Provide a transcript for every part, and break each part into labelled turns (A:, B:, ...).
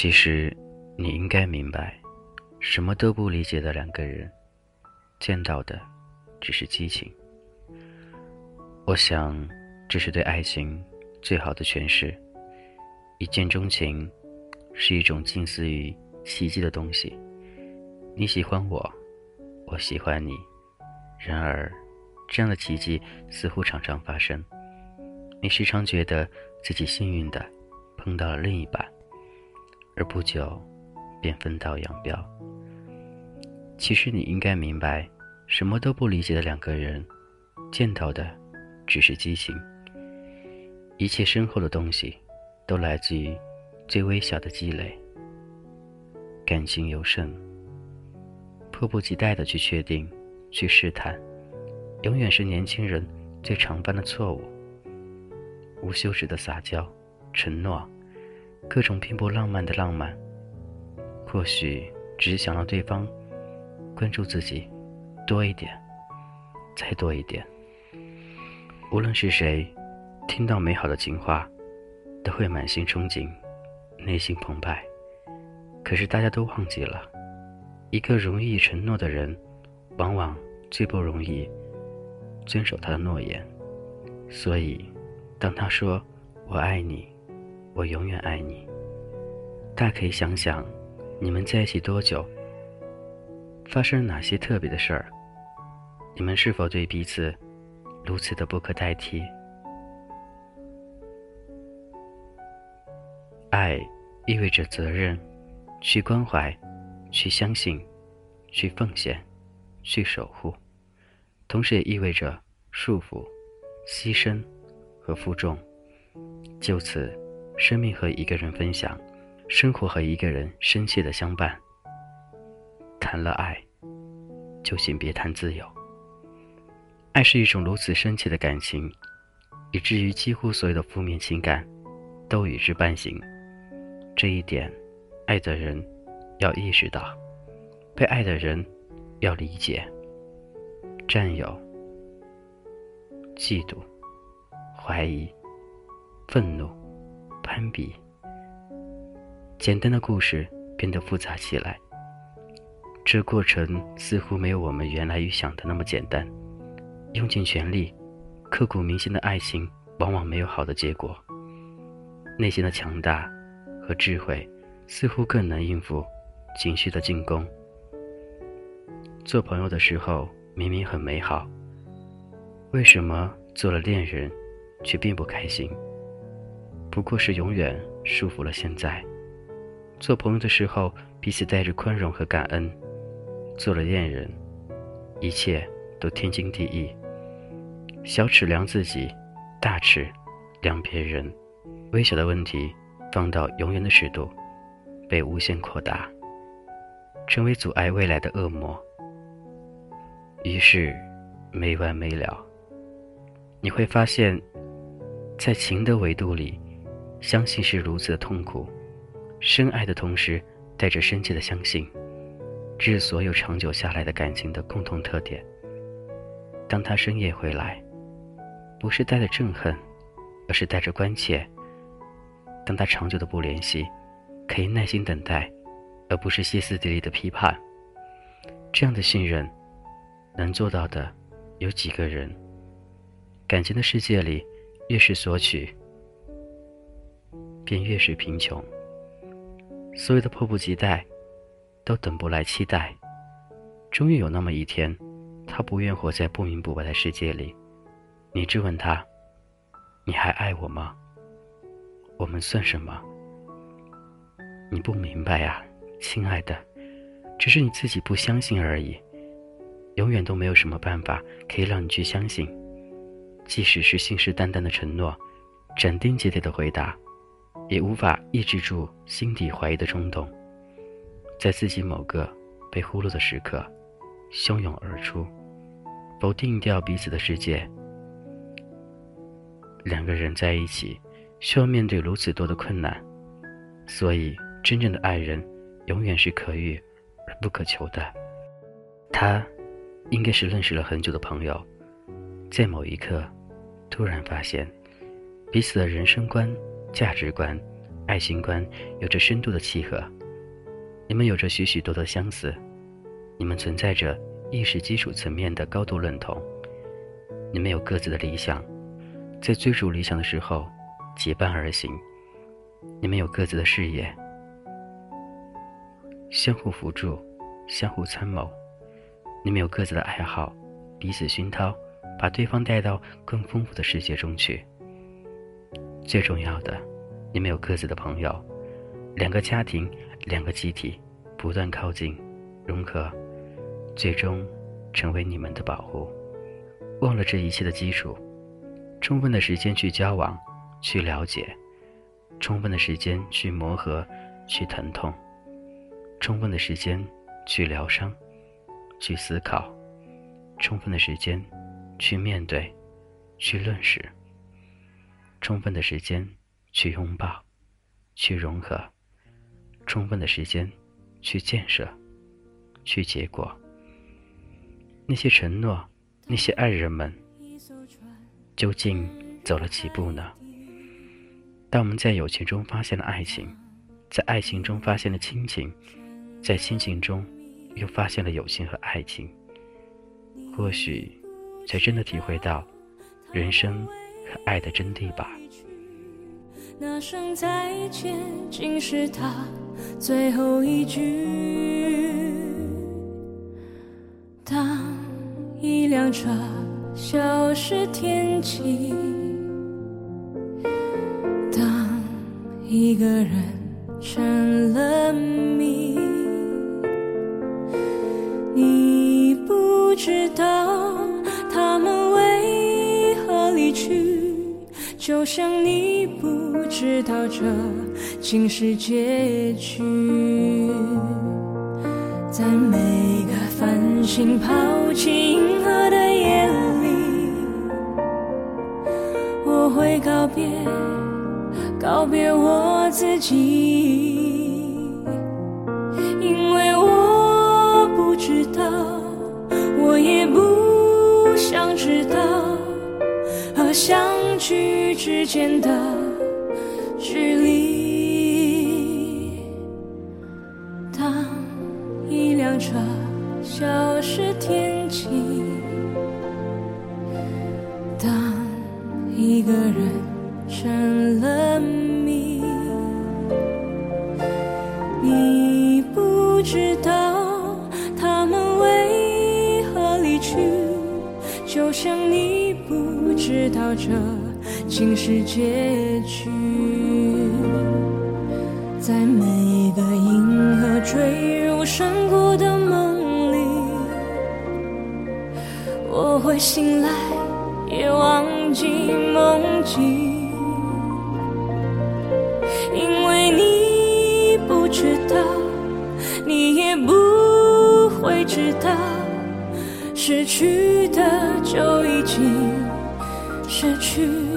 A: 其实，你应该明白，什么都不理解的两个人，见到的只是激情。我想，这是对爱情最好的诠释。一见钟情，是一种近似于奇迹的东西。你喜欢我，我喜欢你，然而，这样的奇迹似乎常常发生。你时常觉得自己幸运的碰到了另一半。而不久，便分道扬镳。其实你应该明白，什么都不理解的两个人，见到的只是激情。一切深厚的东西，都来自于最微小的积累。感情尤甚，迫不及待的去确定、去试探，永远是年轻人最常犯的错误。无休止的撒娇、承诺。各种拼搏浪漫的浪漫，或许只是想让对方关注自己多一点，再多一点。无论是谁，听到美好的情话，都会满心憧憬，内心澎湃。可是大家都忘记了，一个容易承诺的人，往往最不容易遵守他的诺言。所以，当他说“我爱你”。我永远爱你。大可以想想，你们在一起多久？发生了哪些特别的事儿？你们是否对彼此如此的不可代替？爱意味着责任，去关怀，去相信，去奉献，去守护，同时也意味着束缚、牺牲和负重。就此。生命和一个人分享，生活和一个人深切的相伴。谈了爱，就请别谈自由。爱是一种如此深切的感情，以至于几乎所有的负面情感都与之伴行。这一点，爱的人要意识到，被爱的人要理解。占有、嫉妒、怀疑、愤怒。攀比，简单的故事变得复杂起来。这过程似乎没有我们原来预想的那么简单。用尽全力、刻骨铭心的爱情，往往没有好的结果。内心的强大和智慧，似乎更能应付情绪的进攻。做朋友的时候明明很美好，为什么做了恋人，却并不开心？不过是永远束缚了现在。做朋友的时候，彼此带着宽容和感恩；做了恋人，一切都天经地义。小尺量自己，大尺量别人。微小的问题放到永远的尺度，被无限扩大，成为阻碍未来的恶魔。于是没完没了。你会发现，在情的维度里。相信是如此的痛苦，深爱的同时带着深切的相信，这是所有长久下来的感情的共同特点。当他深夜回来，不是带着憎恨，而是带着关切；当他长久的不联系，可以耐心等待，而不是歇斯底里的批判。这样的信任，能做到的有几个人？感情的世界里，越是索取。便越是贫穷。所有的迫不及待，都等不来期待。终于有那么一天，他不愿活在不明不白的世界里。你质问他：“你还爱我吗？我们算什么？”你不明白呀，亲爱的，只是你自己不相信而已。永远都没有什么办法可以让你去相信，即使是信誓旦旦的承诺，斩钉截铁的回答。也无法抑制住心底怀疑的冲动，在自己某个被忽略的时刻，汹涌而出，否定掉彼此的世界。两个人在一起，需要面对如此多的困难，所以真正的爱人，永远是可遇而不可求的。他，应该是认识了很久的朋友，在某一刻，突然发现，彼此的人生观。价值观爱情观有着深度的契合，你们有着许许多多相似，你们存在着意识基础层面的高度认同，你们有各自的理想，在追逐理想的时候结伴而行，你们有各自的事业，相互辅助，相互参谋，你们有各自的爱好，彼此熏陶，把对方带到更丰富的世界中去。最重要的，你们有各自的朋友，两个家庭，两个集体，不断靠近，融合，最终成为你们的保护。忘了这一切的基础，充分的时间去交往，去了解，充分的时间去磨合，去疼痛，充分的时间去疗伤，去思考，充分的时间去面对，去论事。充分的时间去拥抱，去融合；充分的时间去建设，去结果。那些承诺，那些爱人们，究竟走了几步呢？当我们在友情中发现了爱情，在爱情中发现了亲情，在亲情中又发现了友情和爱情，或许才真的体会到人生。和爱的真谛吧。
B: 那声再见，竟是他最后一句。当一辆车消失天际，当一个人成了谜，你不知道他们为何离去。就像你不知道这竟是结局，在每个繁星抛弃银河的夜里，我会告别，告别我自己，之间的距离，当一辆车消失天际，当一个人成了谜，你不知道他们为何离去，就像你不知道这。竟是结局，在每一个银河坠入山谷的梦里，我会醒来，也忘记梦境，因为你不知道，你也不会知道，失去的就已经失去。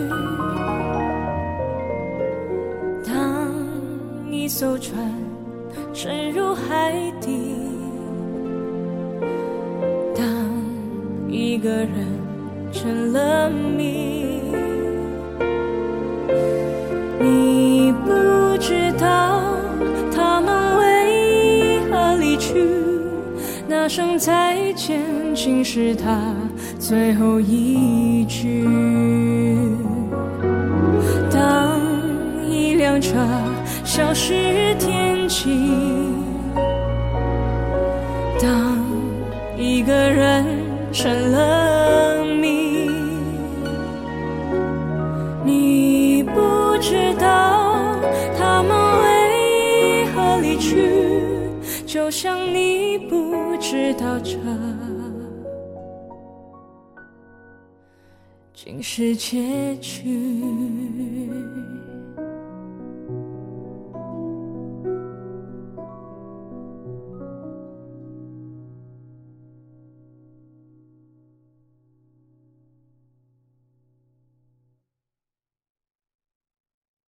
B: 艘船沉入海底，当一个人成了谜，你不知道他们为何离去，那声再见竟是他最后一句。当一辆车。消失天际，当一个人成了谜，你不知道他们为何离去，就像你不知道这竟是结局。